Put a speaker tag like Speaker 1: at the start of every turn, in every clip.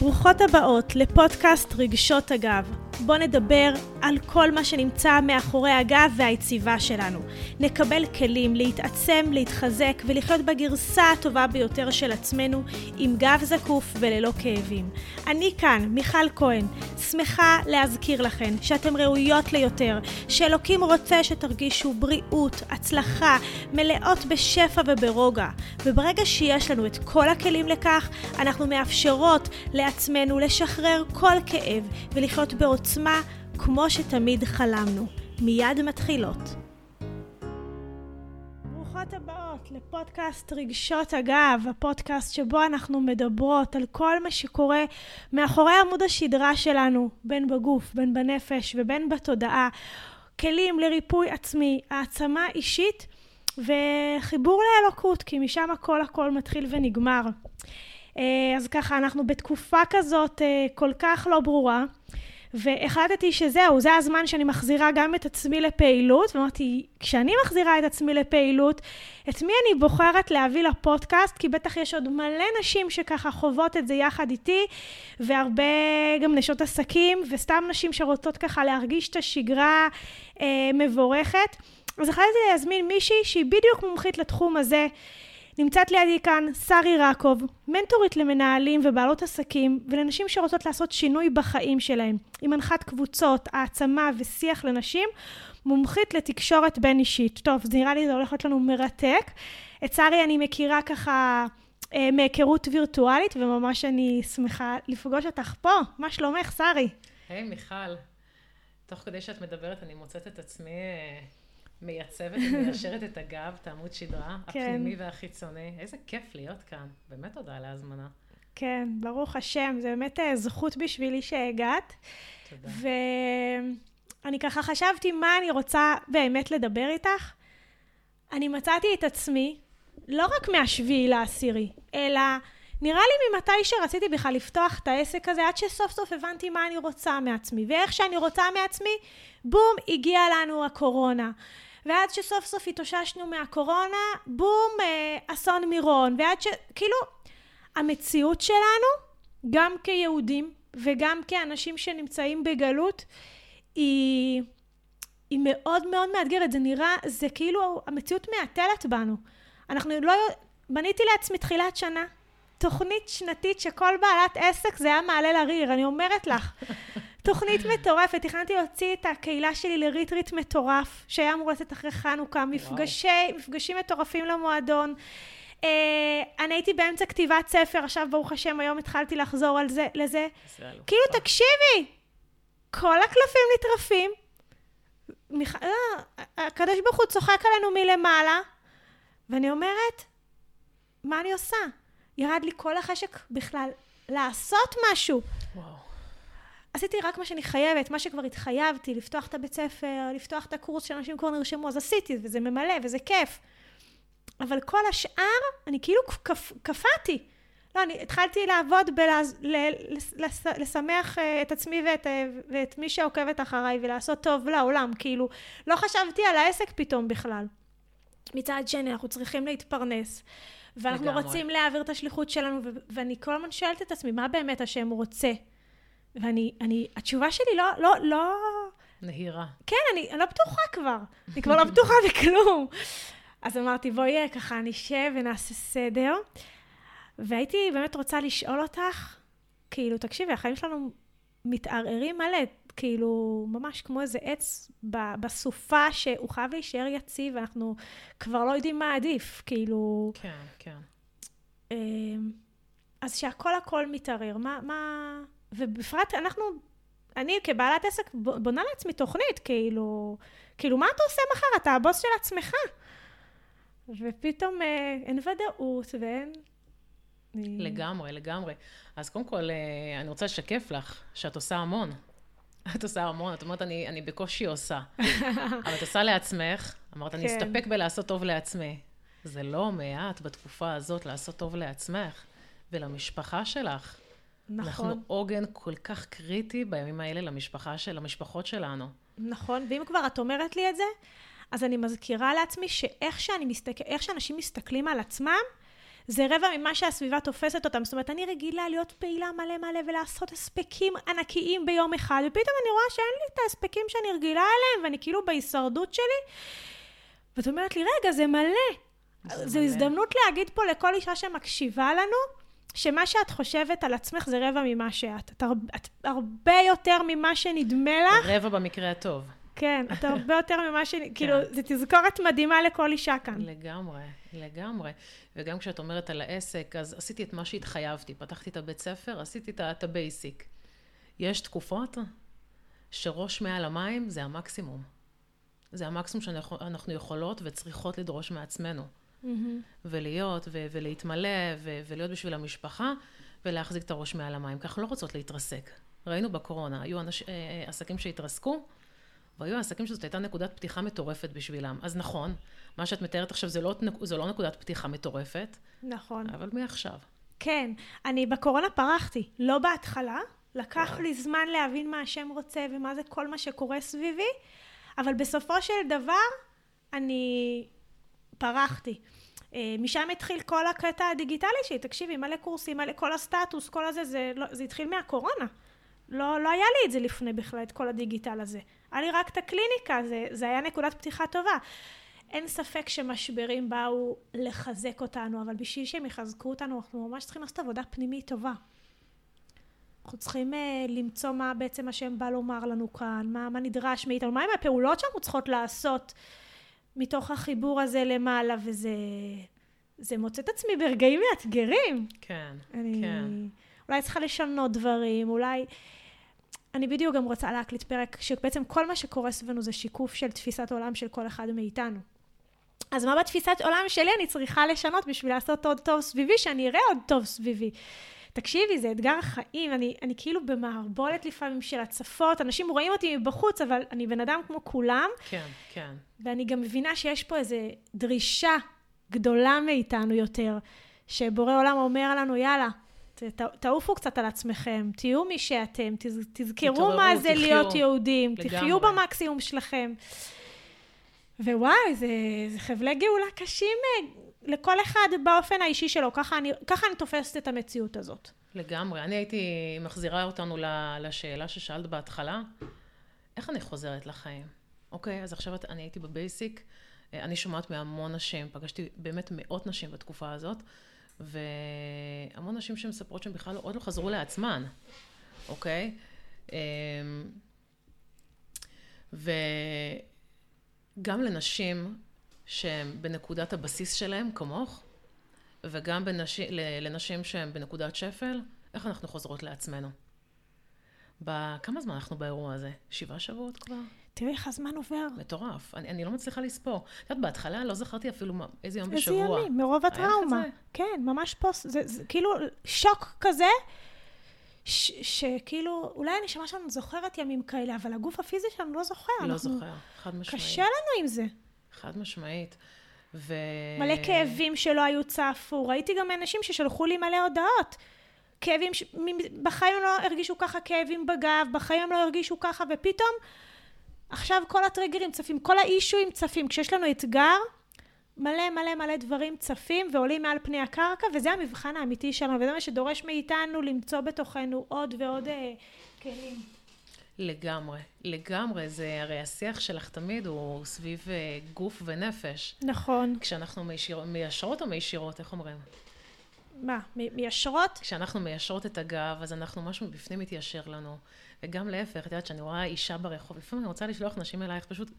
Speaker 1: ברוכות הבאות לפודקאסט רגשות הגב. בואו נדבר על כל מה שנמצא מאחורי הגב והיציבה שלנו. נקבל כלים להתעצם, להתחזק ולחיות בגרסה הטובה ביותר של עצמנו עם גב זקוף וללא כאבים. אני כאן, מיכל כהן, שמחה להזכיר לכן שאתן ראויות ליותר, שאלוקים רוצה שתרגישו בריאות, הצלחה, מלאות בשפע וברוגע. וברגע שיש לנו את כל הכלים לכך, אנחנו מאפשרות לעצמנו לשחרר כל כאב ולחיות בעוצמה כמו שתמיד חלמנו. מיד מתחילות. ברוכות הבאות לפודקאסט רגשות הגב, הפודקאסט שבו אנחנו מדברות על כל מה שקורה מאחורי עמוד השדרה שלנו, בין בגוף, בין בנפש ובין בתודעה. כלים לריפוי עצמי, העצמה אישית וחיבור לאלוקות, כי משם הכל הכל מתחיל ונגמר. אה, אז ככה, אנחנו בתקופה כזאת אה, כל כך לא ברורה, והחלטתי שזהו, זה הזמן שאני מחזירה גם את עצמי לפעילות, ואמרתי, כשאני מחזירה את עצמי לפעילות, את מי אני בוחרת להביא לפודקאסט? כי בטח יש עוד מלא נשים שככה חוות את זה יחד איתי, והרבה גם נשות עסקים, וסתם נשים שרוצות ככה להרגיש את השגרה אה, מבורכת. אז החלטתי להזמין מישהי שהיא בדיוק מומחית לתחום הזה. נמצאת לידי כאן שרי רקוב, מנטורית למנהלים ובעלות עסקים ולנשים שרוצות לעשות שינוי בחיים שלהם. היא מנחת קבוצות, העצמה ושיח לנשים, מומחית לתקשורת בין אישית. טוב, זה נראה לי זה הולך להיות לנו מרתק. את שרי אני מכירה ככה אה, מהיכרות וירטואלית, וממש אני שמחה לפגוש אותך פה. מה שלומך, שרי?
Speaker 2: היי, hey, מיכל. תוך כדי שאת מדברת, אני מוצאת את עצמי... מייצבת ומיישרת את הגב, את העמוד שדרה, כן. הפנימי והחיצוני. איזה כיף להיות כאן. באמת תודה על ההזמנה.
Speaker 1: כן, ברוך השם. זה באמת אה, זכות בשבילי שהגעת. תודה. ואני ככה חשבתי מה אני רוצה באמת לדבר איתך. אני מצאתי את עצמי, לא רק מהשביעי לעשירי, אלא נראה לי ממתי שרציתי בכלל לפתוח את העסק הזה, עד שסוף סוף הבנתי מה אני רוצה מעצמי. ואיך שאני רוצה מעצמי, בום, הגיעה לנו הקורונה. ועד שסוף סוף התאוששנו מהקורונה, בום, אה, אסון מירון, ועד ש... כאילו, המציאות שלנו, גם כיהודים וגם כאנשים שנמצאים בגלות, היא, היא מאוד מאוד מאתגרת. זה נראה, זה כאילו, המציאות מהתלת בנו. אנחנו לא... בניתי לעצמי תחילת שנה, תוכנית שנתית שכל בעלת עסק זה היה מעלה לריר, אני אומרת לך. תוכנית מטורפת, תכננתי להוציא את הקהילה שלי לריטריט מטורף, שהיה אמור לצאת אחרי חנוכה, מפגשי, מפגשים מטורפים למועדון. Uh, אני הייתי באמצע כתיבת ספר, עכשיו ברוך השם, היום התחלתי לחזור על זה, לזה. כאילו, תקשיבי, כל הקלפים נטרפים, מיכ... לא, הקדוש ברוך הוא צוחק עלינו מלמעלה, ואני אומרת, מה אני עושה? ירד לי כל החשק בכלל לעשות משהו. עשיתי רק מה שאני חייבת, מה שכבר התחייבתי, לפתוח את הבית ספר, לפתוח את הקורס שאנשים כבר נרשמו, אז עשיתי, וזה ממלא, וזה כיף. אבל כל השאר, אני כאילו קפ, קפאתי. לא, אני התחלתי לעבוד בלשמח אה, את עצמי ואת, אה, ואת מי שעוקבת אחריי ולעשות טוב לעולם, כאילו, לא חשבתי על העסק פתאום בכלל. מצד שני, אנחנו צריכים להתפרנס, ואנחנו לגמרי. רוצים להעביר את השליחות שלנו, ואני כל הזמן שואלת את עצמי, מה באמת השם רוצה? ואני, אני, התשובה שלי לא, לא, לא...
Speaker 2: נהירה.
Speaker 1: כן, אני, אני לא בטוחה כבר. אני כבר לא בטוחה בכלום. אז אמרתי, בואי ככה נשב ונעשה סדר. והייתי באמת רוצה לשאול אותך, כאילו, תקשיבי, החיים שלנו מתערערים מלא, כאילו, ממש כמו איזה עץ בסופה שהוא חייב להישאר יציב, ואנחנו כבר לא יודעים מה עדיף, כאילו...
Speaker 2: כן, כן.
Speaker 1: אמ, אז שהכל הכל מתערער, מה, מה, ובפרט אנחנו, אני כבעלת עסק בונה לעצמי תוכנית, כאילו, כאילו, מה אתה עושה מחר? אתה הבוס של עצמך. ופתאום אה, אין ודאות ואין...
Speaker 2: לגמרי, לגמרי. אז קודם כל, אה, אני רוצה לשקף לך שאת עושה המון. את עושה המון, את אומרת, אני, אני בקושי עושה. אבל את עושה לעצמך, אמרת, אני כן. אסתפק בלעשות טוב לעצמי. זה לא מעט בתקופה הזאת לעשות טוב לעצמך ולמשפחה שלך. נכון. אנחנו עוגן כל כך קריטי בימים האלה למשפחה של, למשפחות שלנו.
Speaker 1: נכון, ואם כבר את אומרת לי את זה, אז אני מזכירה לעצמי שאיך שאני מסתכל, איך שאנשים מסתכלים על עצמם, זה רבע ממה שהסביבה תופסת אותם. זאת אומרת, אני רגילה להיות פעילה מלא מלא ולעשות הספקים ענקיים ביום אחד, ופתאום אני רואה שאין לי את ההספקים שאני רגילה אליהם, ואני כאילו בהישרדות שלי. ואת אומרת לי, רגע, זה מלא. זו הזדמנות להגיד פה לכל אישה שמקשיבה לנו, שמה שאת חושבת על עצמך זה רבע ממה שאת. את, את הרבה יותר ממה שנדמה לך.
Speaker 2: רבע במקרה הטוב.
Speaker 1: כן, את הרבה יותר ממה ש... כן. כאילו, זו תזכורת מדהימה לכל אישה כאן.
Speaker 2: לגמרי, לגמרי. וגם כשאת אומרת על העסק, אז עשיתי את מה שהתחייבתי. פתחתי את הבית ספר, עשיתי את ה basic. יש תקופות שראש מעל המים זה המקסימום. זה המקסימום שאנחנו יכולות וצריכות לדרוש מעצמנו. Mm-hmm. ולהיות, ו- ולהתמלא, ו- ולהיות בשביל המשפחה, ולהחזיק את הראש מעל המים. ככה לא רוצות להתרסק. ראינו בקורונה, היו אנש, אה, אה, עסקים שהתרסקו, והיו עסקים שזאת הייתה נקודת פתיחה מטורפת בשבילם. אז נכון, מה שאת מתארת עכשיו זה לא, זה לא נקודת פתיחה מטורפת.
Speaker 1: נכון.
Speaker 2: אבל מעכשיו.
Speaker 1: כן, אני בקורונה פרחתי. לא בהתחלה, לקח. לי זמן להבין מה השם רוצה ומה זה כל מה שקורה סביבי, אבל בסופו של דבר, אני פרחתי. אה, משם התחיל כל הקטע הדיגיטלי שלי, תקשיבי, מלא קורסים, מלא כל הסטטוס, כל הזה, זה, לא, זה התחיל מהקורונה. לא, לא היה לי את זה לפני בכלל, את כל הדיגיטל הזה. היה לי רק את הקליניקה, זה, זה היה נקודת פתיחה טובה. אין ספק שמשברים באו לחזק אותנו, אבל בשביל שהם יחזקו אותנו, אנחנו ממש צריכים לעשות עבודה פנימית טובה. אנחנו צריכים uh, למצוא מה בעצם השם בא לומר לנו כאן, מה, מה נדרש מאיתנו, מהם הפעולות שאנחנו צריכות לעשות מתוך החיבור הזה למעלה, וזה... זה מוצא את עצמי ברגעים מאתגרים.
Speaker 2: כן,
Speaker 1: אני,
Speaker 2: כן.
Speaker 1: אולי צריכה לשנות דברים, אולי... אני בדיוק גם רוצה להקליט פרק שבעצם כל מה שקורה סביבנו זה שיקוף של תפיסת עולם של כל אחד מאיתנו. אז מה בתפיסת עולם שלי אני צריכה לשנות בשביל לעשות עוד טוב סביבי, שאני אראה עוד טוב סביבי. תקשיבי, זה אתגר החיים, אני, אני כאילו במערבולת לפעמים של הצפות, אנשים רואים אותי מבחוץ, אבל אני בן אדם כמו כולם.
Speaker 2: כן, כן.
Speaker 1: ואני גם מבינה שיש פה איזו דרישה גדולה מאיתנו יותר, שבורא עולם אומר לנו, יאללה, תעופו קצת על עצמכם, תהיו מי שאתם, תז, תזכרו מה זה תחיו. להיות יהודים, לגמרי. תחיו במקסימום שלכם. ווואי, זה, זה חבלי גאולה קשים אה, לכל אחד באופן האישי שלו, ככה אני, ככה אני תופסת את המציאות הזאת.
Speaker 2: לגמרי. אני הייתי מחזירה אותנו לשאלה ששאלת בהתחלה, איך אני חוזרת לחיים? אוקיי, אז עכשיו אני הייתי בבייסיק, אה, אני שומעת מהמון נשים, פגשתי באמת מאות נשים בתקופה הזאת, והמון נשים שמספרות שהן בכלל עוד לא חזרו לעצמן, אוקיי? אמ, וגם לנשים שהן בנקודת הבסיס שלהן, כמוך, וגם בנש... לנשים שהן בנקודת שפל, איך אנחנו חוזרות לעצמנו? בכמה זמן אנחנו באירוע הזה? שבעה שבועות כבר?
Speaker 1: תראי איך הזמן עובר.
Speaker 2: מטורף. אני, אני לא מצליחה לספור. את יודעת, בהתחלה לא זכרתי אפילו מה, איזה יום איזה בשבוע.
Speaker 1: איזה ימים, מרוב הטראומה. כן, ממש פוסט, זה, זה כאילו שוק כזה, ש, שכאילו, אולי הנשמה שלנו זוכרת ימים כאלה, אבל הגוף הפיזי שלנו לא זוכר.
Speaker 2: לא אנחנו, זוכר, חד משמעית.
Speaker 1: קשה לנו עם זה.
Speaker 2: חד משמעית. ו...
Speaker 1: מלא כאבים שלא היו צפו. ראיתי גם אנשים ששלחו לי מלא הודעות. כאבים, ש... בחיים הם לא הרגישו ככה כאבים בגב, בחיים הם לא הרגישו ככה, ופתאום עכשיו כל הטריגרים צפים, כל האישויים צפים. כשיש לנו אתגר, מלא מלא מלא דברים צפים ועולים מעל פני הקרקע, וזה המבחן האמיתי שלנו, וזה מה שדורש מאיתנו למצוא בתוכנו עוד ועוד אה, כלים.
Speaker 2: לגמרי, לגמרי. זה הרי השיח שלך תמיד הוא סביב אה, גוף ונפש.
Speaker 1: נכון.
Speaker 2: כשאנחנו מיישיר, מיישרות או מיישירות, איך אומרים?
Speaker 1: מה, מיישרות?
Speaker 2: כשאנחנו מיישרות את הגב, אז אנחנו, משהו מבפנים מתיישר לנו. וגם להפך, את יודעת, שאני רואה אישה ברחוב, לפעמים אני רוצה לשלוח נשים אלייך, פשוט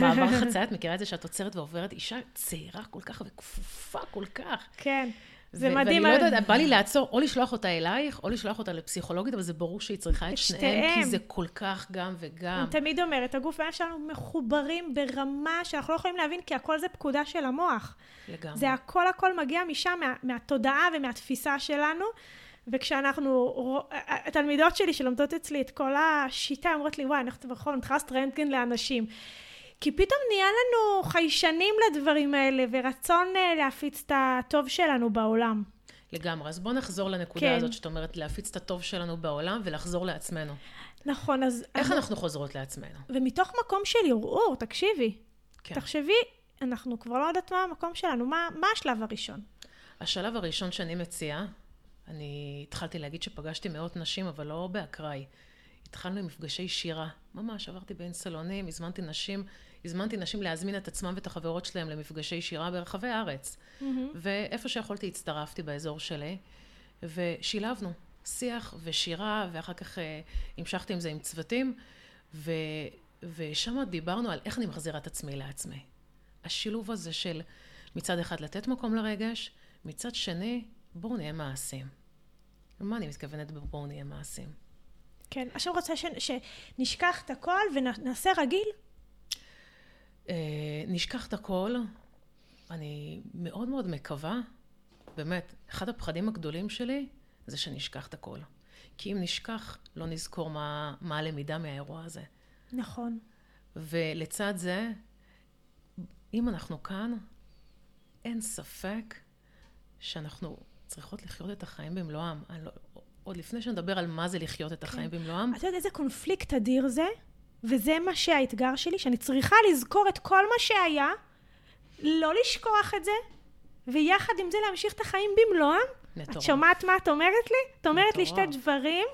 Speaker 2: מעבר חציה, את מכירה את זה שאת עוצרת ועוברת אישה צעירה כל כך וכפופה כל כך.
Speaker 1: כן. זה מדהים.
Speaker 2: ואני לא יודעת, בא לי לעצור, או לשלוח אותה אלייך, או לשלוח אותה לפסיכולוגית, אבל זה ברור שהיא צריכה את שניהם, כי זה כל כך גם וגם.
Speaker 1: אני תמיד אומרת, הגוף והנפש שלנו מחוברים ברמה שאנחנו לא יכולים להבין, כי הכל זה פקודה של המוח.
Speaker 2: לגמרי.
Speaker 1: זה הכל הכל מגיע משם, מה, מהתודעה ומהתפיסה שלנו. וכשאנחנו, התלמידות שלי שלומדות אצלי את כל השיטה, אומרות לי, וואי, אני הולכת ברחוב, אני צריכה לעשות רנטגן לאנשים. כי פתאום נהיה לנו חיישנים לדברים האלה, ורצון אה, להפיץ את הטוב שלנו בעולם.
Speaker 2: לגמרי. אז בואו נחזור לנקודה כן. הזאת שאת אומרת, להפיץ את הטוב שלנו בעולם ולחזור לעצמנו.
Speaker 1: נכון, אז...
Speaker 2: איך אנחנו, אנחנו חוזרות לעצמנו?
Speaker 1: ומתוך מקום של ערעור, תקשיבי. כן. תחשבי, אנחנו כבר לא יודעת מה המקום שלנו, מה, מה השלב הראשון?
Speaker 2: השלב הראשון שאני מציעה, אני התחלתי להגיד שפגשתי מאות נשים, אבל לא באקראי. התחלנו עם מפגשי שירה. ממש עברתי בין סלונים, הזמנתי נשים, הזמנתי נשים להזמין את עצמם ואת החברות שלהם למפגשי שירה ברחבי הארץ. Mm-hmm. ואיפה שיכולתי הצטרפתי באזור שלי, ושילבנו שיח ושירה, ואחר כך uh, המשכתי עם זה עם צוותים, ו, ושם דיברנו על איך אני מחזירה את עצמי לעצמי. השילוב הזה של מצד אחד לתת מקום לרגש, מצד שני, בואו נהיה מעשים. למה אני מתכוונת בבואו נהיה מעשים?
Speaker 1: כן, עכשיו רוצה ש... שנשכח את הכל ונעשה רגיל?
Speaker 2: אה, נשכח את הכל. אני מאוד מאוד מקווה, באמת, אחד הפחדים הגדולים שלי זה שנשכח את הכל. כי אם נשכח, לא נזכור מה, מה הלמידה מהאירוע הזה.
Speaker 1: נכון.
Speaker 2: ולצד זה, אם אנחנו כאן, אין ספק שאנחנו צריכות לחיות את החיים במלואם. לא, עוד לפני שנדבר על מה זה לחיות את החיים כן. במלואם.
Speaker 1: את יודעת איזה קונפליקט אדיר זה? וזה מה שהאתגר שלי, שאני צריכה לזכור את כל מה שהיה, לא לשכוח את זה, ויחד עם זה להמשיך את החיים במלואם. מטורף. את שומעת מה את אומרת לי? את אומרת לי שתי דברים,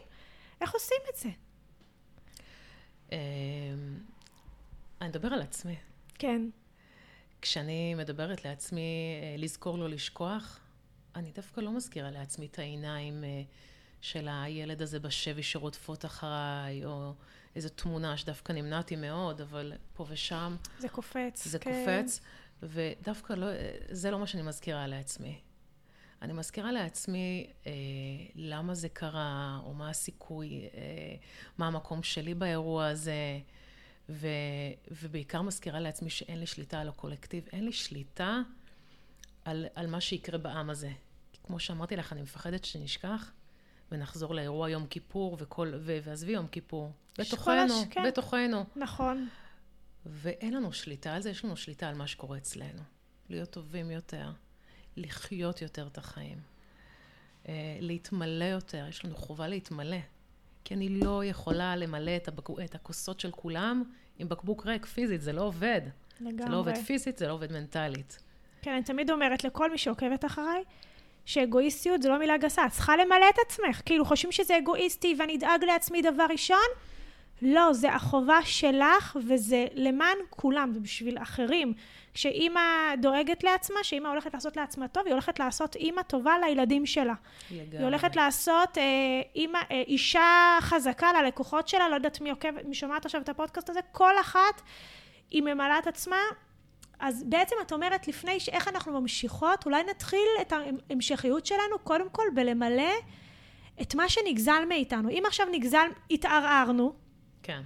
Speaker 1: איך עושים את זה?
Speaker 2: אמ, אני אדבר על עצמי.
Speaker 1: כן.
Speaker 2: כשאני מדברת לעצמי אה, לזכור לא לשכוח, אני דווקא לא מזכירה לעצמי את העיניים אה, של הילד הזה בשבי שרודפות אחריי, או איזו תמונה שדווקא נמנעתי מאוד, אבל פה ושם...
Speaker 1: זה קופץ.
Speaker 2: זה כן. קופץ, ודווקא לא, זה לא מה שאני מזכירה לעצמי. אני מזכירה לעצמי אה, למה זה קרה, או מה הסיכוי, אה, מה המקום שלי באירוע הזה, ו, ובעיקר מזכירה לעצמי שאין לי שליטה על הקולקטיב, אין לי שליטה על, על מה שיקרה בעם הזה. כמו שאמרתי לך, אני מפחדת שנשכח ונחזור לאירוע יום כיפור וכל, ו, ועזבי יום כיפור. בתוכנו, כן. בתוכנו.
Speaker 1: נכון.
Speaker 2: ואין לנו שליטה על זה, יש לנו שליטה על מה שקורה אצלנו. להיות טובים יותר, לחיות יותר את החיים, אה, להתמלא יותר, יש לנו חובה להתמלא. כי אני לא יכולה למלא את, הבק... את הכוסות של כולם עם בקבוק ריק פיזית, זה לא עובד. לגמרי. זה לא עובד פיזית, זה לא עובד מנטלית.
Speaker 1: כן, אני תמיד אומרת לכל מי שעוקבת אחריי, שאגואיסטיות זה לא מילה גסה, את צריכה למלא את עצמך. כאילו, חושבים שזה אגואיסטי ואני אדאג לעצמי דבר ראשון? לא, זה החובה שלך וזה למען כולם, זה בשביל אחרים. כשאימא דואגת לעצמה, שאימא הולכת לעשות לעצמה טוב, היא הולכת לעשות אימא טובה לילדים שלה. לגמרי. היא הולכת לעשות אה, אימא, אה, אישה חזקה ללקוחות שלה, לא יודעת מי עוקבת, מי שומעת עכשיו את הפודקאסט הזה, כל אחת היא ממלאה את עצמה אז בעצם את אומרת, לפני. איך אנחנו ממשיכות, אולי נתחיל את ההמשכיות שלנו קודם כל בלמלא את מה שנגזל מאיתנו. אם עכשיו נגזל, התערערנו.
Speaker 2: כן.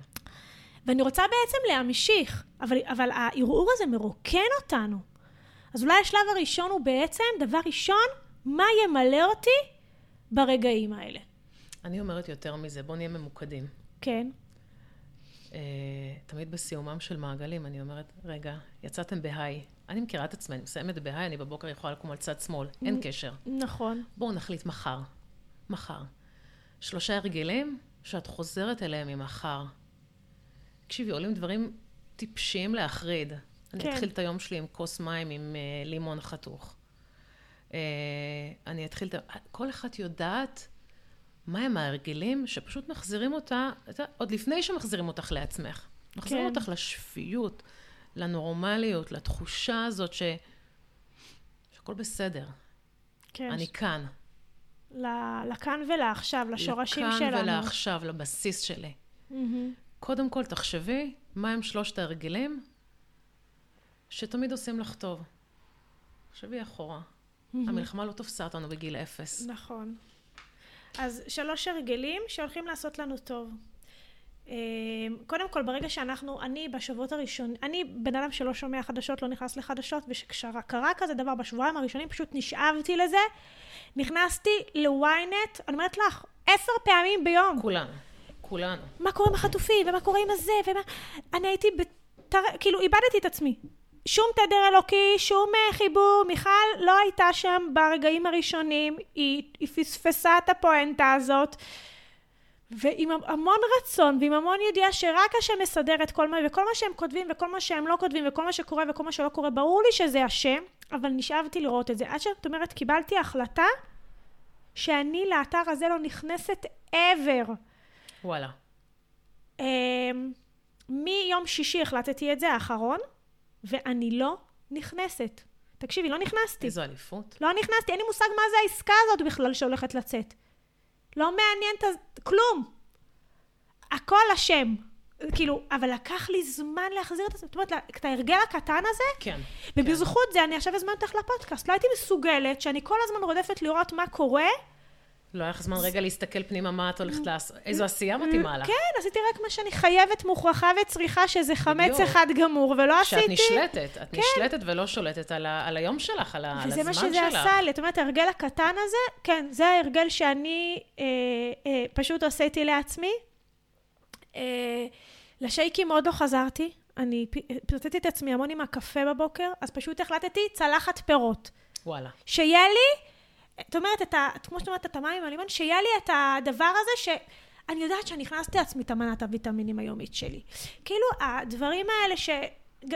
Speaker 1: ואני רוצה בעצם להמשיך, אבל, אבל הערעור הזה מרוקן אותנו. אז אולי השלב הראשון הוא בעצם, דבר ראשון, מה ימלא אותי ברגעים האלה.
Speaker 2: אני אומרת יותר מזה, בואו נהיה ממוקדים.
Speaker 1: כן.
Speaker 2: Uh, תמיד בסיומם של מעגלים אני אומרת, רגע, יצאתם בהיי. אני מכירה את עצמי, אני מסיימת בהיי, אני בבוקר יכולה לקום על צד שמאל, אין קשר.
Speaker 1: נכון.
Speaker 2: בואו נחליט מחר. מחר. שלושה הרגלים שאת חוזרת אליהם ממחר. תקשיבי, עולים דברים טיפשיים להחריד. אני כן. אתחיל את היום שלי עם כוס מים עם uh, לימון חתוך. Uh, אני אתחיל את... כל אחת יודעת מהם ההרגלים שפשוט מחזירים אותה, עוד לפני שמחזירים אותך לעצמך. מחזירים כן. אותך לשפיות, לנורמליות, לתחושה הזאת ש... שהכל בסדר. כן. אני כאן.
Speaker 1: לכאן ולעכשיו, לשורשים לכאן שלנו.
Speaker 2: לכאן ולעכשיו, לבסיס שלי. Mm-hmm. קודם כל, תחשבי, מהם שלושת ההרגלים שתמיד עושים לך טוב. תחשבי אחורה. Mm-hmm. המלחמה לא תופסה אותנו בגיל אפס.
Speaker 1: נכון. אז שלוש הרגלים שהולכים לעשות לנו טוב. אמ, קודם כל, ברגע שאנחנו, אני בשבועות הראשונים, אני בן אדם שלא שומע חדשות, לא נכנס לחדשות, וכשקרה כזה דבר בשבועיים הראשונים, פשוט נשאבתי לזה. נכנסתי ל-ynet, אני אומרת לך, עשר פעמים ביום.
Speaker 2: כולנו, כולנו.
Speaker 1: מה קורה עם החטופים, ומה קורה עם הזה, ומה... אני הייתי, בתר... כאילו, איבדתי את עצמי. שום תדר אלוקי, שום אה, חיבור. מיכל לא הייתה שם ברגעים הראשונים, היא, היא פספסה את הפואנטה הזאת. ועם המון רצון, ועם המון ידיעה שרק השם מסדר את כל מה, וכל מה שהם כותבים, וכל מה שהם לא כותבים, וכל מה שקורה, וכל מה שלא קורה, ברור לי שזה השם, אבל נשאבתי לראות את זה. עד שאת אומרת, קיבלתי החלטה שאני לאתר הזה לא נכנסת ever.
Speaker 2: וואלה.
Speaker 1: Um, מיום שישי החלטתי את זה, האחרון, ואני לא נכנסת. תקשיבי, לא נכנסתי.
Speaker 2: איזו אליפות.
Speaker 1: לא נכנסתי, אין לי מושג מה זה העסקה הזאת בכלל שהולכת לצאת. לא מעניין את כלום. הכל אשם. כאילו, אבל לקח לי זמן להחזיר את זה. זאת אומרת, את ההרגל הקטן הזה,
Speaker 2: כן.
Speaker 1: ובזכות כן. זה אני עכשיו הזמנת אותך לפודקאסט. לא הייתי מסוגלת שאני כל הזמן רודפת לראות מה קורה.
Speaker 2: לא היה לך זמן רגע להסתכל פנימה מה את הולכת לעשות, איזו עשייה מתאימה לך.
Speaker 1: כן, עשיתי רק מה שאני חייבת, מוכרחה וצריכה, שזה חמץ אחד גמור, ולא עשיתי...
Speaker 2: שאת נשלטת, את כן. נשלטת ולא שולטת על, היום שלך, על, הזמן שלך.
Speaker 1: וזה מה שזה עשה לי, זאת אומרת, ההרגל הקטן הזה, כן, זה ההרגל שאני אה, אה, פשוט עשיתי לעצמי. אה, לשייקים עוד לא חזרתי, אני פרטטתי את עצמי המון עם הקפה בבוקר, אז פשוט החלטתי צלחת פירות.
Speaker 2: וואלה.
Speaker 1: שיהיה לי... זאת אומרת, את ה, כמו שאת אומרת, את המים הלימון, שיהיה לי את הדבר הזה שאני יודעת שאני הכנסתי לעצמי את המנת הוויטמינים היומית שלי. כאילו, הדברים האלה ש...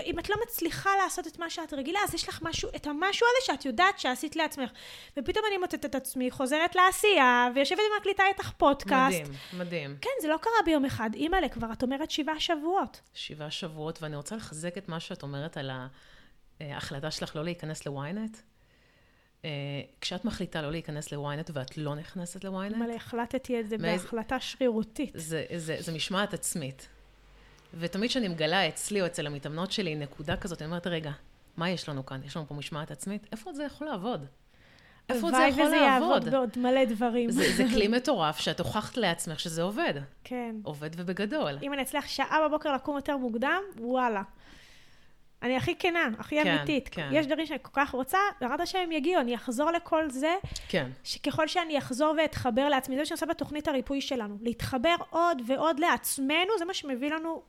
Speaker 1: אם את לא מצליחה לעשות את מה שאת רגילה, אז יש לך משהו, את המשהו הזה שאת יודעת שעשית לעצמך. ופתאום אני מוצאת את עצמי חוזרת לעשייה, ויושבת ומקליטה איתך פודקאסט.
Speaker 2: מדהים, מדהים.
Speaker 1: כן, זה לא קרה ביום אחד. אימא'לה, כבר את אומרת שבעה שבועות.
Speaker 2: שבעה שבועות, ואני רוצה לחזק את מה שאת אומרת על ההחלטה שלך לא להיכנס לוויינט. אה, כשאת מחליטה לא להיכנס לוויינט ואת לא נכנסת לוויינט...
Speaker 1: אבל החלטתי את זה מאיז... בהחלטה שרירותית.
Speaker 2: זה, זה, זה משמעת עצמית. ותמיד כשאני מגלה אצלי או אצל המתאמנות שלי נקודה כזאת, אני אומרת, רגע, מה יש לנו כאן? יש לנו פה משמעת עצמית? איפה זה יכול לעבוד?
Speaker 1: איפה זה יכול וזה לעבוד? יעבוד בעוד מלא דברים.
Speaker 2: זה, זה כלי מטורף שאת הוכחת לעצמך שזה עובד.
Speaker 1: כן.
Speaker 2: עובד ובגדול.
Speaker 1: אם אני אצליח שעה בבוקר לקום יותר מוקדם, וואלה. אני הכי כנה, הכי כן, אמיתית. כן. יש דברים שאני כל כך רוצה, בעזרת שהם יגיעו, אני אחזור לכל זה.
Speaker 2: כן.
Speaker 1: שככל שאני אחזור ואתחבר לעצמי, זה מה שאני עושה בתוכנית הריפוי שלנו. להתחבר עוד ועוד לעצמנו, זה מה שמביא לנו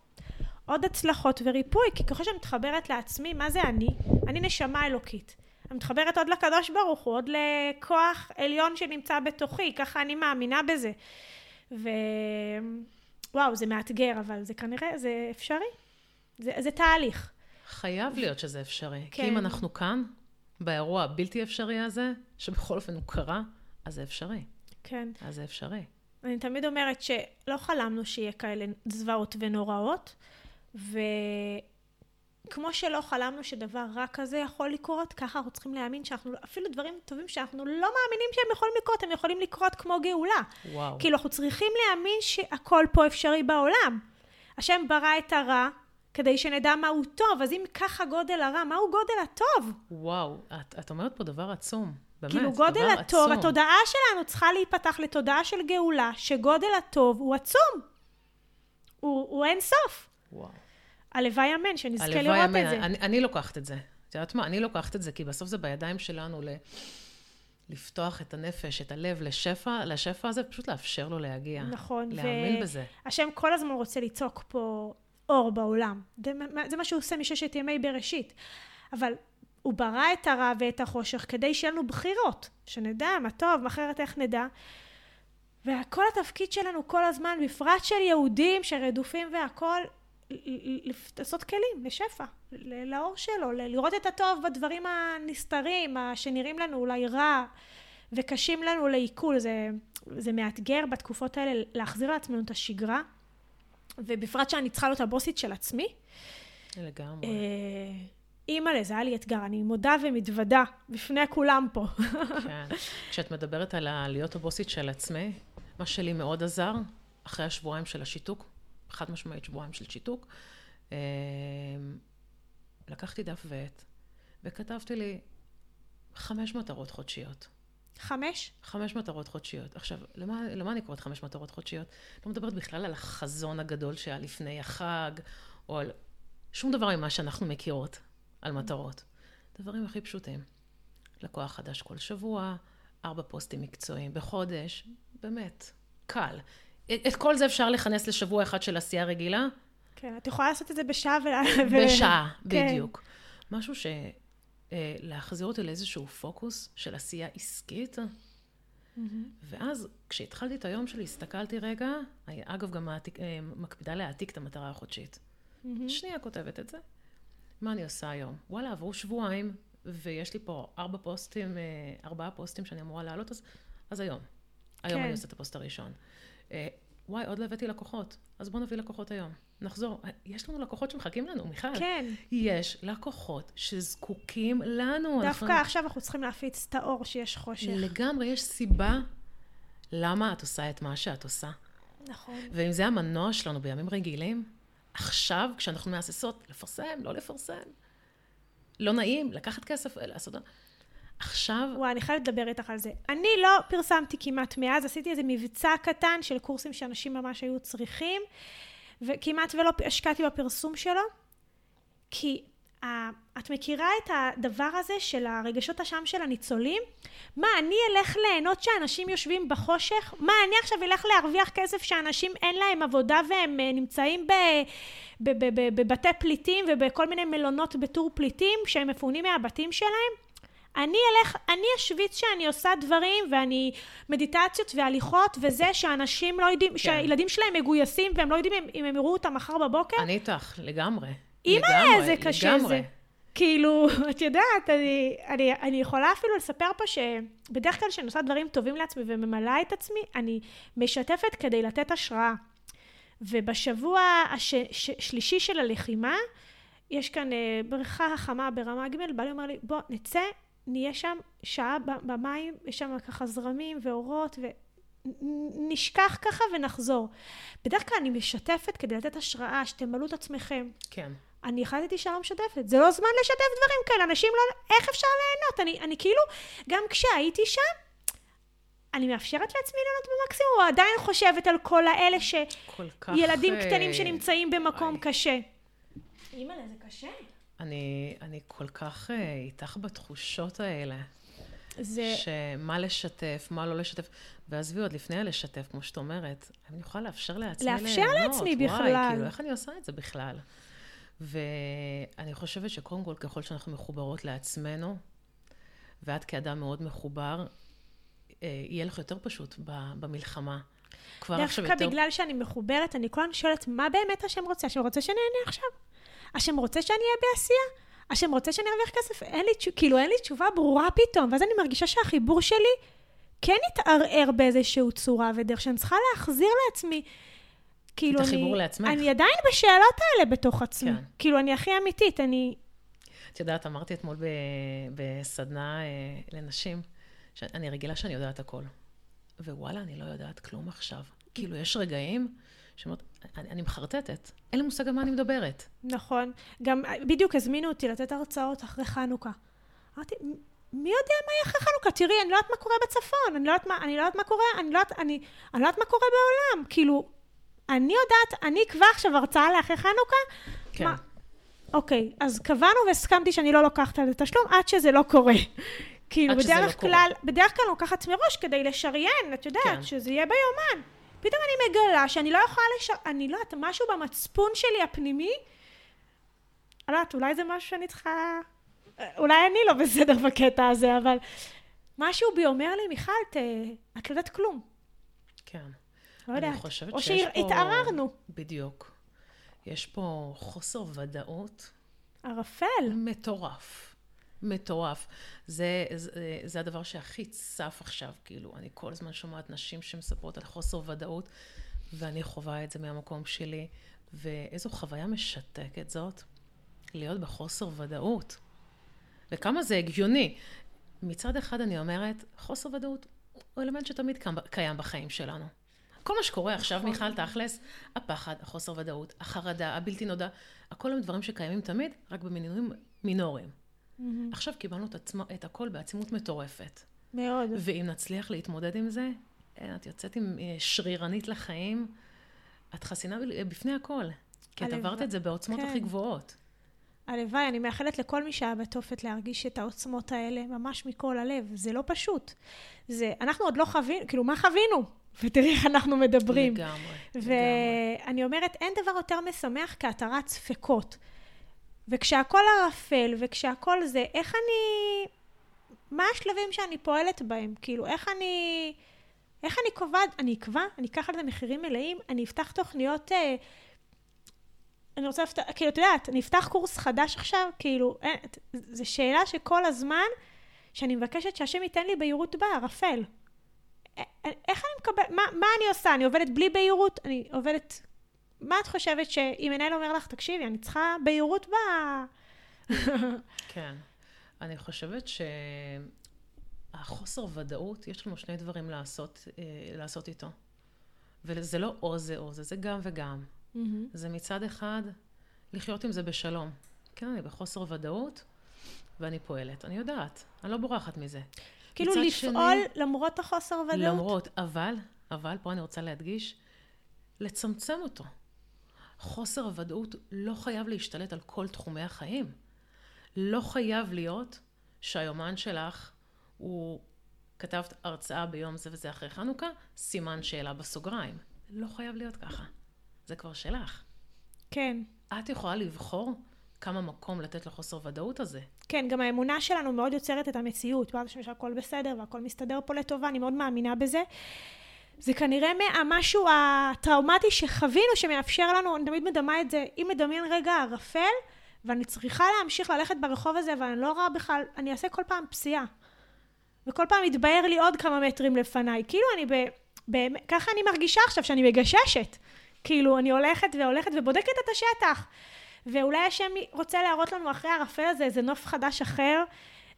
Speaker 1: עוד הצלחות וריפוי. כי ככל שאני מתחברת לעצמי, מה זה אני? אני נשמה אלוקית. אני מתחברת עוד לקדוש ברוך הוא, עוד לכוח עליון שנמצא בתוכי, ככה אני מאמינה בזה. ו... וואו, זה מאתגר, אבל זה כנראה, זה אפשרי. זה, זה תהליך.
Speaker 2: חייב להיות שזה אפשרי. כן. כי אם אנחנו כאן, באירוע הבלתי אפשרי הזה, שבכל אופן הוא קרה, אז זה אפשרי.
Speaker 1: כן.
Speaker 2: אז זה אפשרי.
Speaker 1: אני תמיד אומרת שלא חלמנו שיהיה כאלה זוועות ונוראות, וכמו שלא חלמנו שדבר רע כזה יכול לקרות, ככה אנחנו צריכים להאמין שאנחנו, אפילו דברים טובים שאנחנו לא מאמינים שהם יכולים לקרות, הם יכולים לקרות כמו גאולה.
Speaker 2: וואו.
Speaker 1: כאילו, אנחנו צריכים להאמין שהכל פה אפשרי בעולם. השם ברא את הרע, כדי שנדע מהו טוב. אז אם ככה גודל הרע, מהו גודל הטוב?
Speaker 2: וואו, את, את אומרת פה דבר עצום. באמת,
Speaker 1: כאילו גודל הטוב, עצום. התודעה שלנו צריכה להיפתח לתודעה של גאולה, שגודל הטוב הוא עצום. הוא, הוא אין סוף.
Speaker 2: וואו.
Speaker 1: הלוואי אמן, שנזכה לראות אמן. את זה.
Speaker 2: אני, אני לוקחת את זה. את יודעת מה? אני לוקחת את זה, כי בסוף זה בידיים שלנו ל... לפתוח את הנפש, את הלב לשפע, לשפע הזה, פשוט לאפשר לו להגיע.
Speaker 1: נכון.
Speaker 2: להאמין ו... בזה.
Speaker 1: השם כל הזמן רוצה לצעוק פה אור בעולם. זה, זה מה שהוא עושה מששת ימי בראשית. אבל הוא ברא את הרע ואת החושך כדי שיהיה לנו בחירות, שנדע מה טוב, אחרת איך נדע. וכל התפקיד שלנו כל הזמן, בפרט של יהודים שרדופים והכול, לעשות כלים לשפע, לאור שלו, לראות את הטוב בדברים הנסתרים, שנראים לנו אולי רע וקשים לנו לעיכול. זה, זה מאתגר בתקופות האלה להחזיר לעצמנו את השגרה. ובפרט שאני צריכה להיות הבוסית של עצמי.
Speaker 2: לגמרי.
Speaker 1: אימא'לה, זה היה לי אתגר, אני מודה ומתוודה בפני כולם פה.
Speaker 2: כן. כשאת מדברת על להיות הבוסית של עצמי, מה שלי מאוד עזר, אחרי השבועיים של השיתוק, חד משמעית שבועיים של שיתוק, אה, לקחתי דף ועט, וכתבתי לי חמש מטרות חודשיות.
Speaker 1: חמש?
Speaker 2: חמש מטרות חודשיות. עכשיו, למה, למה אני קוראת חמש מטרות חודשיות? לא מדברת בכלל על החזון הגדול שהיה לפני החג, או על שום דבר ממה שאנחנו מכירות על מטרות. דברים הכי פשוטים. לקוח חדש כל שבוע, ארבע פוסטים מקצועיים בחודש, באמת, קל. את כל זה אפשר לכנס לשבוע אחד של עשייה רגילה?
Speaker 1: כן, את יכולה לעשות את זה בשעה ו...
Speaker 2: בשעה, כן. בדיוק. משהו ש... אה, להחזיר אותי לאיזשהו פוקוס של עשייה עסקית, ואז, כשהתחלתי את היום שלי, הסתכלתי רגע, אגב, גם מעתיק, אה, מקפידה להעתיק את המטרה החודשית. שנייה כותבת את זה. מה אני עושה היום? וואלה, עברו שבועיים, ויש לי פה ארבע פוסטים, אה, ארבעה פוסטים שאני אמורה להעלות, אז, אז היום. היום כן. אני עושה את הפוסט הראשון. וואי, עוד לא הבאתי לקוחות, אז בואו נביא לקוחות היום. נחזור. יש לנו לקוחות שמחכים לנו, מיכל.
Speaker 1: כן.
Speaker 2: יש לקוחות שזקוקים לנו.
Speaker 1: דווקא אנחנו... עכשיו אנחנו צריכים להפיץ את האור שיש חושך.
Speaker 2: לגמרי, יש סיבה למה את עושה את מה שאת עושה.
Speaker 1: נכון.
Speaker 2: ואם זה המנוע שלנו בימים רגילים, עכשיו, כשאנחנו מהססות, לפרסם, לא לפרסם, לא נעים, לקחת כסף, לעשות... עכשיו...
Speaker 1: וואי, אני חייבת לדבר איתך על זה. אני לא פרסמתי כמעט מאז, עשיתי איזה מבצע קטן של קורסים שאנשים ממש היו צריכים, וכמעט ולא השקעתי בפרסום שלו, כי uh, את מכירה את הדבר הזה של הרגשות אשם של הניצולים? מה, אני אלך ליהנות שאנשים יושבים בחושך? מה, אני עכשיו אלך להרוויח כסף שאנשים אין להם עבודה והם uh, נמצאים בבתי פליטים ובכל מיני מלונות בטור פליטים שהם מפונים מהבתים שלהם? אני אלך, אני אשוויץ שאני עושה דברים, ואני מדיטציות והליכות, וזה שאנשים לא יודעים, כן. שהילדים שלהם מגויסים, והם לא יודעים אם, אם הם יראו אותם מחר בבוקר.
Speaker 2: אני איתך, לגמרי.
Speaker 1: אימא, איזה קשה לגמרי. זה. כאילו, את יודעת, אני, אני, אני יכולה אפילו לספר פה שבדרך כלל כשאני עושה דברים טובים לעצמי וממלאה את עצמי, אני משתפת כדי לתת השראה. ובשבוע השלישי של הלחימה, יש כאן אה, בריכה החמה ברמה ג', בעלי אומר לי, בוא, נצא, נהיה שם שעה במים, יש שם ככה זרמים ואורות, ונשכח ככה ונחזור. בדרך כלל אני משתפת כדי לתת השראה, שתמלאו את עצמכם.
Speaker 2: כן.
Speaker 1: אני החלטתי לא משתפת. זה לא זמן לשתף דברים כאלה, אנשים לא... איך אפשר ליהנות? אני, אני כאילו, גם כשהייתי שם, אני מאפשרת לעצמי ליהנות במקסימום, או עדיין חושבת על כל האלה ש... כל כך... ילדים קטנים שנמצאים במקום איי. קשה. אימא'לה, זה קשה.
Speaker 2: אני, אני כל כך uh, איתך בתחושות האלה. זה... שמה לשתף, מה לא לשתף. ועזבי עוד לפני הלשתף, כמו שאת אומרת, אני יכולה לאפשר לעצמי
Speaker 1: ליהנות. לאפשר לעצמי בכלל.
Speaker 2: וואי, כאילו, איך אני עושה את זה בכלל? ואני חושבת שקודם כל, ככל שאנחנו מחוברות לעצמנו, ואת כאדם מאוד מחובר, אה, יהיה לך יותר פשוט במלחמה.
Speaker 1: כבר עכשיו יותר... דווקא בגלל שאני מחוברת, אני כל הזמן שואלת, מה באמת השם רוצה? השם רוצה שאני אענה עכשיו? השם רוצה שאני אהיה בעשייה? השם רוצה שאני ארוויח כסף? אין לי, כאילו, אין לי תשובה ברורה פתאום, ואז אני מרגישה שהחיבור שלי כן התערער באיזושהי צורה ודרך שאני צריכה להחזיר לעצמי.
Speaker 2: כאילו, את החיבור לעצמך.
Speaker 1: אני עדיין בשאלות האלה בתוך עצמי. כן. כאילו, אני הכי אמיתית, אני...
Speaker 2: את יודעת, אמרתי אתמול ב, בסדנה אה, לנשים, שאני רגילה שאני יודעת הכל. ווואלה, אני לא יודעת כלום עכשיו. כאילו, יש רגעים שאומרת, אני, אני מחרטטת, אין לי מושג על מה אני מדברת.
Speaker 1: נכון. גם בדיוק הזמינו אותי לתת הרצאות אחרי חנוכה. אמרתי, מי יודע מה יהיה אחרי חנוכה? תראי, אני לא יודעת מה קורה בצפון, אני לא יודעת מה, אני לא יודעת מה קורה, אני לא יודעת, אני, אני לא יודעת מה קורה בעולם. כאילו, אני יודעת, אני אקבע עכשיו הרצאה לאחרי חנוכה?
Speaker 2: כן. מה?
Speaker 1: אוקיי, אז קבענו והסכמתי שאני לא לוקחת על זה תשלום עד שזה לא קורה. כאילו, בדרך לא כלל, קורה. בדרך כלל לוקחת מראש כדי לשריין, את יודעת, כן. שזה יהיה ביומן. פתאום אני מגלה שאני לא יכולה לש... אני לא יודעת, משהו במצפון שלי הפנימי, אני לא יודעת, אולי זה משהו שאני צריכה... אולי אני לא בסדר בקטע הזה, אבל משהו בי אומר לי, מיכל, ת... את לא יודעת כלום.
Speaker 2: כן.
Speaker 1: לא יודעת.
Speaker 2: אני חושבת
Speaker 1: או
Speaker 2: שיש
Speaker 1: פה... או שהתערערנו.
Speaker 2: בדיוק. יש פה חוסר ודאות.
Speaker 1: ערפל.
Speaker 2: מטורף. מטורף. זה, זה, זה הדבר שהכי צף עכשיו, כאילו, אני כל הזמן שומעת נשים שמספרות על חוסר ודאות, ואני חווה את זה מהמקום שלי, ואיזו חוויה משתקת זאת, להיות בחוסר ודאות. וכמה זה הגיוני. מצד אחד אני אומרת, חוסר ודאות הוא אלמנט שתמיד קיים בחיים שלנו. כל מה שקורה עכשיו, נכון. מיכל, תכלס, הפחד, החוסר ודאות, החרדה, הבלתי נודע, הכל הם דברים שקיימים תמיד, רק במינויים מינוריים. Mm-hmm. עכשיו קיבלנו את, עצמה, את הכל בעצימות מטורפת.
Speaker 1: מאוד.
Speaker 2: ואם נצליח להתמודד עם זה, אה, את יוצאת עם אה, שרירנית לחיים, את חסינה בפני הכל. כי את עברת את זה בעוצמות כן. הכי גבוהות.
Speaker 1: הלוואי, אני מאחלת לכל מי שהיה בתופת להרגיש את העוצמות האלה ממש מכל הלב. זה לא פשוט. זה, אנחנו עוד לא חווינו, כאילו, מה חווינו? ותראי איך אנחנו מדברים.
Speaker 2: לגמרי,
Speaker 1: ואני אומרת, אין דבר יותר משמח כהתרת ספקות. וכשהכול ערפל, וכשהכול זה, איך אני... מה השלבים שאני פועלת בהם? כאילו, איך אני... איך אני קובעת? אני אקבע? אני אקח על זה מחירים מלאים? אני אפתח תוכניות... אה, אני רוצה לפתח... כאילו, את יודעת, אני אפתח קורס חדש עכשיו? כאילו, אה, זו שאלה שכל הזמן, שאני מבקשת שהשם ייתן לי בהירות בערפל. אה, אה, איך אני מקבלת? מה, מה אני עושה? אני עובדת בלי בהירות? אני עובדת... מה את חושבת שאם מנהל אומר לך, תקשיבי, אני צריכה בהירות ב...
Speaker 2: כן. אני חושבת שהחוסר ודאות, יש לנו שני דברים לעשות, אה, לעשות איתו. וזה לא או זה או זה, זה גם וגם. Mm-hmm. זה מצד אחד לחיות עם זה בשלום. כן, אני בחוסר ודאות, ואני פועלת. אני יודעת, אני לא בורחת מזה.
Speaker 1: כאילו לפעול שני, למרות החוסר ודאות?
Speaker 2: למרות, אבל, אבל, פה אני רוצה להדגיש, לצמצם אותו. חוסר הוודאות לא חייב להשתלט על כל תחומי החיים. לא חייב להיות שהיומן שלך הוא כתבת הרצאה ביום זה וזה אחרי חנוכה, סימן שאלה בסוגריים. לא חייב להיות ככה. זה כבר שלך.
Speaker 1: כן.
Speaker 2: את יכולה לבחור כמה מקום לתת לחוסר ודאות הזה.
Speaker 1: כן, גם האמונה שלנו מאוד יוצרת את המציאות. ואז שהכל בסדר והכל מסתדר פה לטובה, אני מאוד מאמינה בזה. זה כנראה מהמשהו הטראומטי שחווינו, שמאפשר לנו, אני תמיד מדמה את זה, אם מדמיין רגע ערפל, ואני צריכה להמשיך ללכת ברחוב הזה, ואני לא רואה בכלל, אני אעשה כל פעם פסיעה. וכל פעם יתבהר לי עוד כמה מטרים לפניי. כאילו אני ב... ב... ככה אני מרגישה עכשיו, שאני מגששת. כאילו, אני הולכת והולכת ובודקת את השטח. ואולי השם רוצה להראות לנו אחרי הערפל הזה איזה נוף חדש אחר,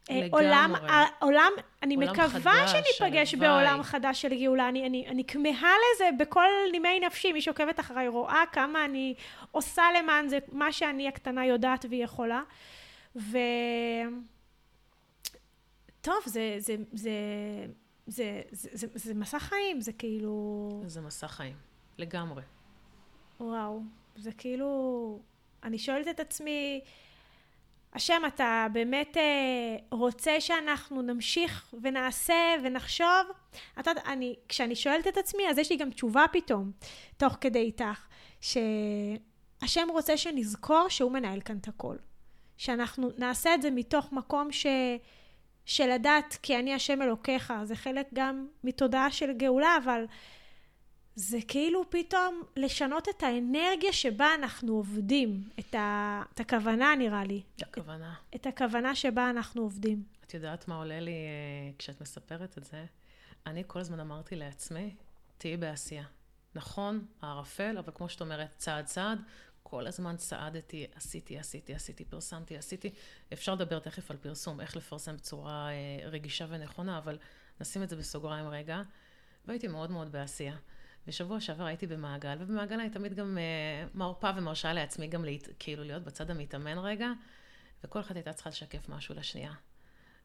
Speaker 2: לגמרי. עולם,
Speaker 1: עולם, אני עולם מקווה שניפגש בעולם חדש של גאולה. אני, אני, אני כמהה לזה בכל נימי נפשי. מי שעוקבת אחריי רואה כמה אני עושה למען זה, מה שאני הקטנה יודעת והיא יכולה. ו... טוב, זה, זה, זה, זה, זה, זה, זה מסע חיים, זה כאילו...
Speaker 2: זה מסע חיים, לגמרי.
Speaker 1: וואו, זה כאילו... אני שואלת את עצמי... השם, אתה באמת אה, רוצה שאנחנו נמשיך ונעשה ונחשוב? אתה אני, כשאני שואלת את עצמי, אז יש לי גם תשובה פתאום, תוך כדי איתך, שהשם רוצה שנזכור שהוא מנהל כאן את הכל. שאנחנו נעשה את זה מתוך מקום ש... של לדעת כי אני השם אלוקיך, זה חלק גם מתודעה של גאולה, אבל זה כאילו פתאום לשנות את האנרגיה שבה אנחנו עובדים, את, ה, את הכוונה נראה לי.
Speaker 2: את הכוונה.
Speaker 1: את, את הכוונה שבה אנחנו עובדים.
Speaker 2: את יודעת מה עולה לי uh, כשאת מספרת את זה? אני כל הזמן אמרתי לעצמי, תהיי בעשייה. נכון, הערפל, אבל כמו שאת אומרת, צעד צעד, כל הזמן צעדתי, עשיתי, עשיתי, עשיתי, פרסמתי, עשיתי. אפשר לדבר תכף על פרסום, איך לפרסם בצורה uh, רגישה ונכונה, אבל נשים את זה בסוגריים רגע. והייתי מאוד מאוד בעשייה. ושבוע שעבר הייתי במעגל, ובמעגל אני תמיד גם uh, מרפה ומרשה לעצמי גם להת, כאילו להיות בצד המתאמן רגע, וכל אחת הייתה צריכה לשקף משהו לשנייה.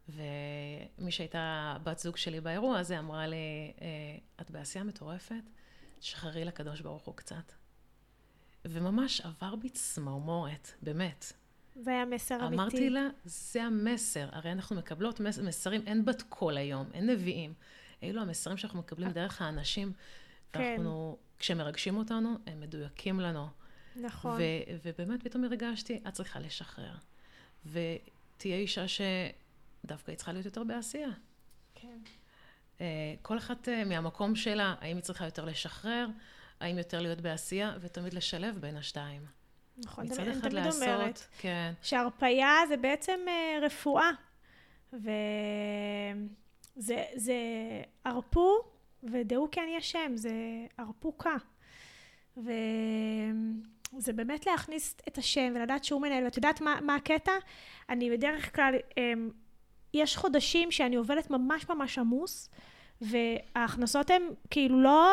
Speaker 2: ומי שהייתה בת זוג שלי באירוע הזה אמרה לי, אה, את בעשייה מטורפת, שחררי לקדוש ברוך הוא קצת. וממש עבר בי צמרמורת, באמת.
Speaker 1: זה היה מסר אמיתי.
Speaker 2: אמרתי לה, זה המסר. הרי אנחנו מקבלות מסרים, אין בת קול היום, אין נביאים. אלו המסרים שאנחנו מקבלים דרך האנשים כן. ואנחנו, כשמרגשים אותנו, הם מדויקים לנו.
Speaker 1: נכון.
Speaker 2: ו- ובאמת פתאום הרגשתי, את צריכה לשחרר. ותהיה אישה שדווקא היא צריכה להיות יותר בעשייה.
Speaker 1: כן.
Speaker 2: Uh, כל אחת uh, מהמקום שלה, האם היא צריכה יותר לשחרר, האם יותר להיות בעשייה, ותמיד לשלב בין השתיים.
Speaker 1: נכון, מצד אני תמיד לעשות, אומרת,
Speaker 2: כן.
Speaker 1: שהרפייה זה בעצם uh, רפואה. וזה זה הרפו ודעו כי אני השם, זה הרפוקה. וזה באמת להכניס את השם ולדעת שהוא מנהל. ואת יודעת מה, מה הקטע? אני בדרך כלל, אמ, יש חודשים שאני עובדת ממש ממש עמוס, וההכנסות הן כאילו לא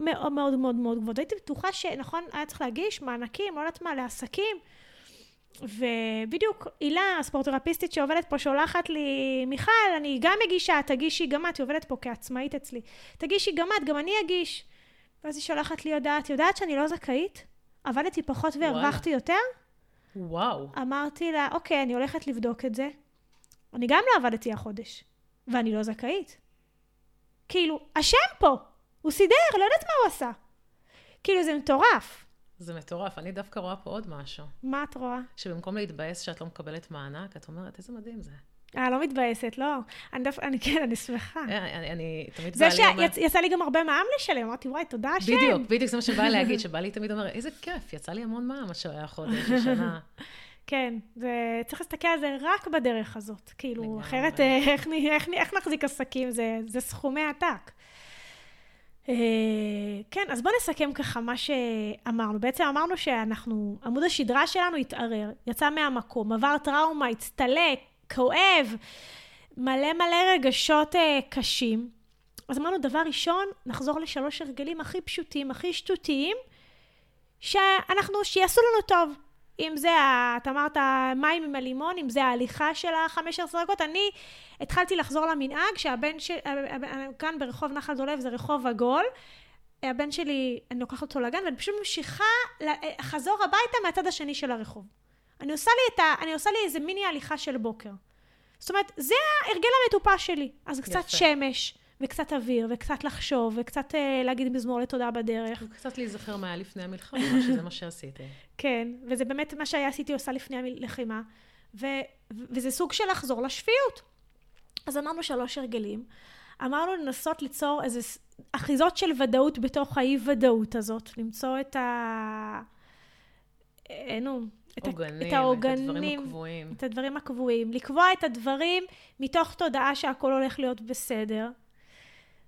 Speaker 1: מאוד מאוד מאוד גבוהות. הייתי בטוחה שנכון, היה צריך להגיש מענקים, לא יודעת מה, לעסקים. ובדיוק הילה, הספורטרפיסטית שעובדת פה, שולחת לי, מיכל, אני גם מגישה, תגישי גם את, היא עובדת פה כעצמאית אצלי, תגישי גם את, גם אני אגיש. ואז היא שולחת לי הודעה, את יודעת שאני לא זכאית? עבדתי פחות והרווחתי יותר?
Speaker 2: וואו.
Speaker 1: אמרתי לה, אוקיי, אני הולכת לבדוק את זה. אני גם לא עבדתי החודש, ואני לא זכאית. כאילו, השם פה, הוא סידר, לא יודעת מה הוא עשה. כאילו, זה מטורף.
Speaker 2: זה מטורף. אני דווקא רואה פה עוד משהו.
Speaker 1: מה את רואה?
Speaker 2: שבמקום להתבאס שאת לא מקבלת מענק, את אומרת, איזה מדהים זה.
Speaker 1: אה, לא מתבאסת, לא. אני דווקא, אני כן, אני שמחה.
Speaker 2: אה, אני, אני תמיד
Speaker 1: זה שיצא לי גם הרבה מע"מ לשלם, אמרתי, וואי, תודה השם.
Speaker 2: בדיוק, בדיוק, זה מה שבא להגיד, שבא לי תמיד אומר, איזה כיף, יצא לי המון מע"מ, מה שהיה חודש, השנה.
Speaker 1: כן, וצריך להסתכל על זה רק בדרך הזאת. כאילו, אחרת, אה, איך, איך, איך נחזיק עסקים? זה, זה סכומי עתק. אה, כן, אז בואו נסכם ככה מה שאמרנו. בעצם אמרנו שאנחנו, עמוד השדרה שלנו התערער, יצא מהמקום, עבר טראומה, הצטלק, כואב, מלא מלא רגשות אה, קשים. אז אמרנו, דבר ראשון, נחזור לשלוש הרגלים הכי פשוטים, הכי שטותיים, שאנחנו, שיעשו לנו טוב. אם זה, את אמרת, מים עם הלימון, אם זה ההליכה של ה-15 דקות. אני התחלתי לחזור למנהג שהבן של... כאן ברחוב נחל דולב זה רחוב עגול. הבן שלי, אני לוקחת אותו לגן, ואני פשוט ממשיכה לחזור הביתה מהצד השני של הרחוב. אני עושה לי, את ה, אני עושה לי איזה מיני הליכה של בוקר. זאת אומרת, זה ההרגל המטופש שלי. אז יפה. קצת שמש, וקצת אוויר, וקצת לחשוב, וקצת אה, להגיד מזמור לתודה בדרך.
Speaker 2: וקצת להיזכר מה היה לפני המלחמה, שזה מה שעשיתי.
Speaker 1: כן, וזה באמת מה שהיה עשיתי עושה לפני הלחימה, ו, וזה סוג של לחזור לשפיות. אז אמרנו שלוש הרגלים. אמרנו לנסות ליצור איזה אחיזות של ודאות בתוך האי-ודאות הזאת, למצוא את ה... אה, נו,
Speaker 2: את, עוגנים, את העוגנים, את הדברים הקבועים.
Speaker 1: את הדברים הקבועים. לקבוע את הדברים מתוך תודעה שהכל הולך להיות בסדר.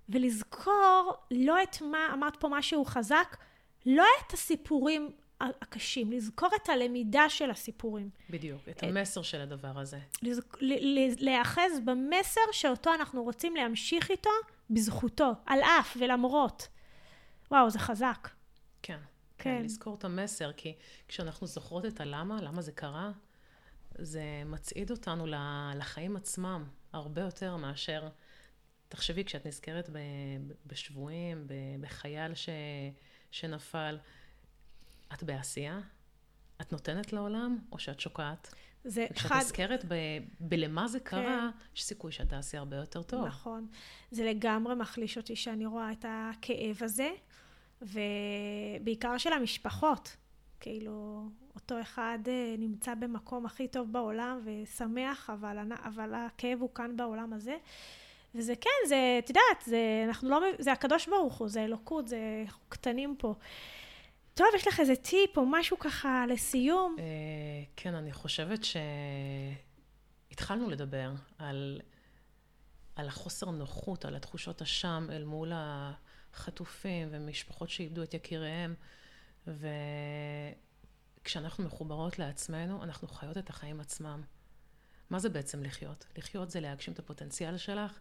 Speaker 1: ולזכור לא את מה, אמרת פה משהו חזק, לא את הסיפורים הקשים, לזכור את הלמידה של הסיפורים.
Speaker 2: בדיוק, את המסר של הדבר הזה.
Speaker 1: להיאחז במסר שאותו אנחנו רוצים להמשיך איתו בזכותו, על אף ולמרות. וואו, זה חזק.
Speaker 2: כן. כן. לזכור את המסר, כי כשאנחנו זוכרות את הלמה, למה זה קרה, זה מצעיד אותנו לחיים עצמם הרבה יותר מאשר תחשבי, כשאת נזכרת בשבויים, בחייל ש, שנפל, את בעשייה? את נותנת לעולם, או שאת שוקעת? זה כשאת אחד... נזכרת ב, בלמה זה קרה, כן. יש סיכוי שאת תעשי הרבה יותר טוב.
Speaker 1: נכון. זה לגמרי מחליש אותי שאני רואה את הכאב הזה, ובעיקר של המשפחות. כאילו, אותו אחד אה, נמצא במקום הכי טוב בעולם ושמח, אבל, אבל הכאב הוא כאן בעולם הזה. וזה כן, זה, את יודעת, זה, אנחנו לא, זה הקדוש ברוך הוא, זה אלוקות, זה, אנחנו קטנים פה. טוב, יש לך איזה טיפ או משהו ככה לסיום?
Speaker 2: אה, כן, אני חושבת שהתחלנו לדבר על, על החוסר נוחות, על התחושות אשם אל מול החטופים ומשפחות שאיבדו את יקיריהם, וכשאנחנו מחוברות לעצמנו, אנחנו חיות את החיים עצמם. מה זה בעצם לחיות? לחיות זה להגשים את הפוטנציאל שלך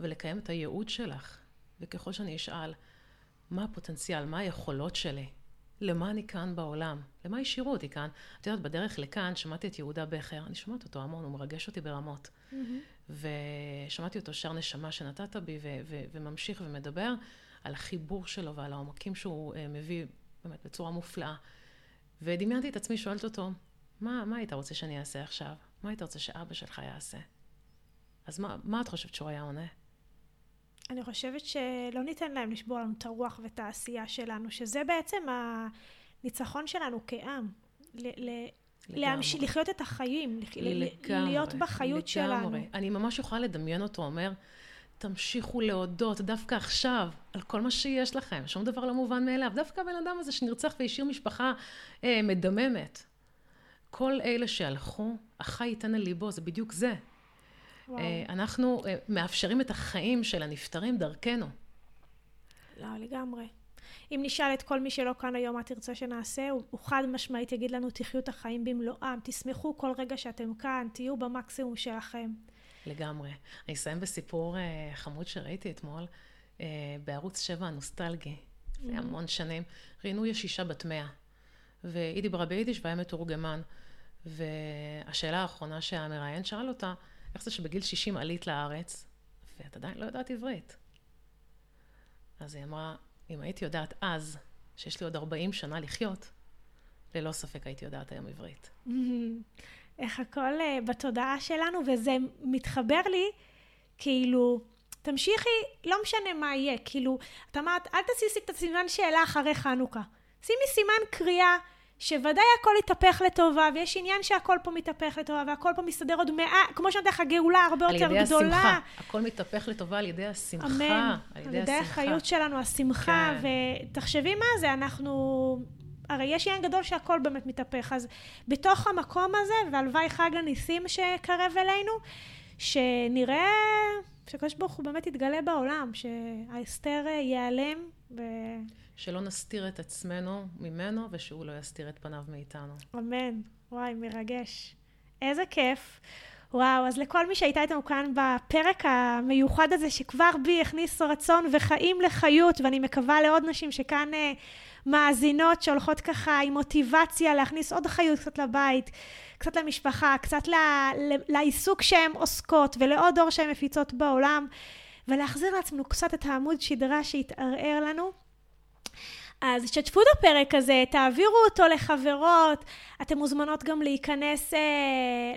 Speaker 2: ולקיים את הייעוד שלך. וככל שאני אשאל, מה הפוטנציאל, מה היכולות שלי, למה אני כאן בעולם, למה השאירו אותי כאן. את יודעת, בדרך לכאן שמעתי את יהודה בכר, אני שומעת אותו המון, הוא מרגש אותי ברמות. Mm-hmm. ושמעתי אותו שר נשמה שנתת בי, ו- ו- וממשיך ומדבר על החיבור שלו ועל העומקים שהוא uh, מביא באמת בצורה מופלאה. ודמיינתי את עצמי שואלת אותו, מה, מה היית רוצה שאני אעשה עכשיו? מה היית רוצה שאבא שלך יעשה? אז מה, מה את חושבת שהוא היה עונה?
Speaker 1: אני חושבת שלא ניתן להם לשבור לנו את הרוח ואת העשייה שלנו, שזה בעצם הניצחון שלנו כעם. ל- ל- להמש... לחיות את החיים, לגמרי, להיות בחיות לגמרי. שלנו.
Speaker 2: אני ממש יכולה לדמיין אותו אומר, תמשיכו להודות דווקא עכשיו על כל מה שיש לכם, שום דבר לא מובן מאליו. דווקא הבן אדם הזה שנרצח והשאיר משפחה אה, מדממת. כל אלה שהלכו, החי ייתן על ליבו, זה בדיוק זה. וואו. אה, אנחנו אה, מאפשרים את החיים של הנפטרים דרכנו.
Speaker 1: לא, לגמרי. אם נשאל את כל מי שלא כאן היום מה תרצה שנעשה, הוא, הוא חד משמעית יגיד לנו, תחיו את החיים במלואם, תשמחו כל רגע שאתם כאן, תהיו במקסימום שלכם.
Speaker 2: לגמרי. אני אסיים בסיפור uh, חמוד שראיתי אתמול, uh, בערוץ 7 הנוסטלגי, לפני mm-hmm. המון שנים. ראיינו ישישה בת מאה, והיא דיברה ביידיש והיה מתורגמן. והשאלה האחרונה שהמראיין שאל אותה, איך זה שבגיל 60 עלית לארץ, ואת עדיין לא יודעת עברית? אז היא אמרה, אם הייתי יודעת אז, שיש לי עוד 40 שנה לחיות, ללא ספק הייתי יודעת היום עברית.
Speaker 1: איך הכל uh, בתודעה שלנו, וזה מתחבר לי, כאילו, תמשיכי, לא משנה מה יהיה, כאילו, את אמרת, אל תשימי את הסימן שאלה אחרי חנוכה. שימי סימן קריאה, שוודאי הכל יתהפך לטובה, ויש עניין שהכל פה מתהפך לטובה, והכל פה מסתדר עוד מעט, כמו שאמרתי לך, הגאולה הרבה יותר גדולה. על ידי השמחה.
Speaker 2: הכל מתהפך לטובה על ידי השמחה.
Speaker 1: אמן. על ידי, על ידי החיות שלנו, השמחה. כן. ותחשבי מה זה, אנחנו... הרי יש עניין גדול שהכל באמת מתהפך. אז בתוך המקום הזה, והלוואי חג הניסים שקרב אלינו, שנראה שהקדוש ברוך הוא באמת יתגלה בעולם, שהאסתר ייעלם. ו...
Speaker 2: שלא נסתיר את עצמנו ממנו, ושהוא לא יסתיר את פניו מאיתנו.
Speaker 1: אמן. וואי, מרגש. איזה כיף. וואו, אז לכל מי שהייתה איתנו כאן בפרק המיוחד הזה, שכבר בי הכניס רצון וחיים לחיות, ואני מקווה לעוד נשים שכאן uh, מאזינות, שהולכות ככה עם מוטיבציה להכניס עוד חיות קצת לבית, קצת למשפחה, קצת לה, לעיסוק שהן עוסקות, ולעוד אור שהן מפיצות בעולם, ולהחזיר לעצמנו קצת את העמוד שדרה שהתערער לנו. אז שתפו את הפרק הזה, תעבירו אותו לחברות. אתן מוזמנות גם להיכנס אה,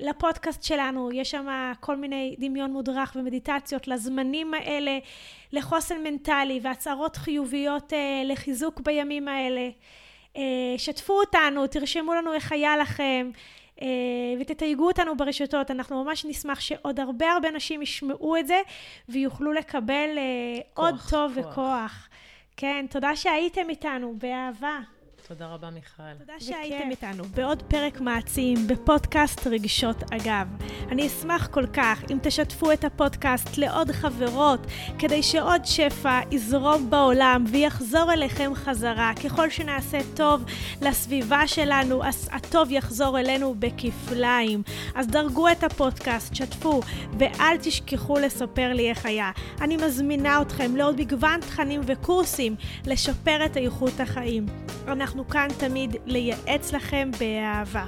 Speaker 1: לפודקאסט שלנו, יש שם כל מיני דמיון מודרך ומדיטציות לזמנים האלה, לחוסן מנטלי והצהרות חיוביות אה, לחיזוק בימים האלה. אה, שתפו אותנו, תרשמו לנו איך היה לכם. אה, ותתייגו אותנו ברשתות, אנחנו ממש נשמח שעוד הרבה הרבה נשים ישמעו את זה ויוכלו לקבל אה, כוח, עוד טוב כוח. וכוח. כן, תודה שהייתם איתנו, באהבה.
Speaker 2: תודה רבה, מיכל.
Speaker 1: תודה שהייתם איתנו בעוד פרק מעצים בפודקאסט רגשות אגב. אני אשמח כל כך אם תשתפו את הפודקאסט לעוד חברות, כדי שעוד שפע יזרום בעולם ויחזור אליכם חזרה. ככל שנעשה טוב לסביבה שלנו, אז הטוב יחזור אלינו בכפליים. אז דרגו את הפודקאסט, שתפו, ואל תשכחו לספר לי איך היה. אני מזמינה אתכם לעוד מגוון תכנים וקורסים לשפר את איכות החיים. אנחנו כאן תמיד לייעץ לכם באהבה.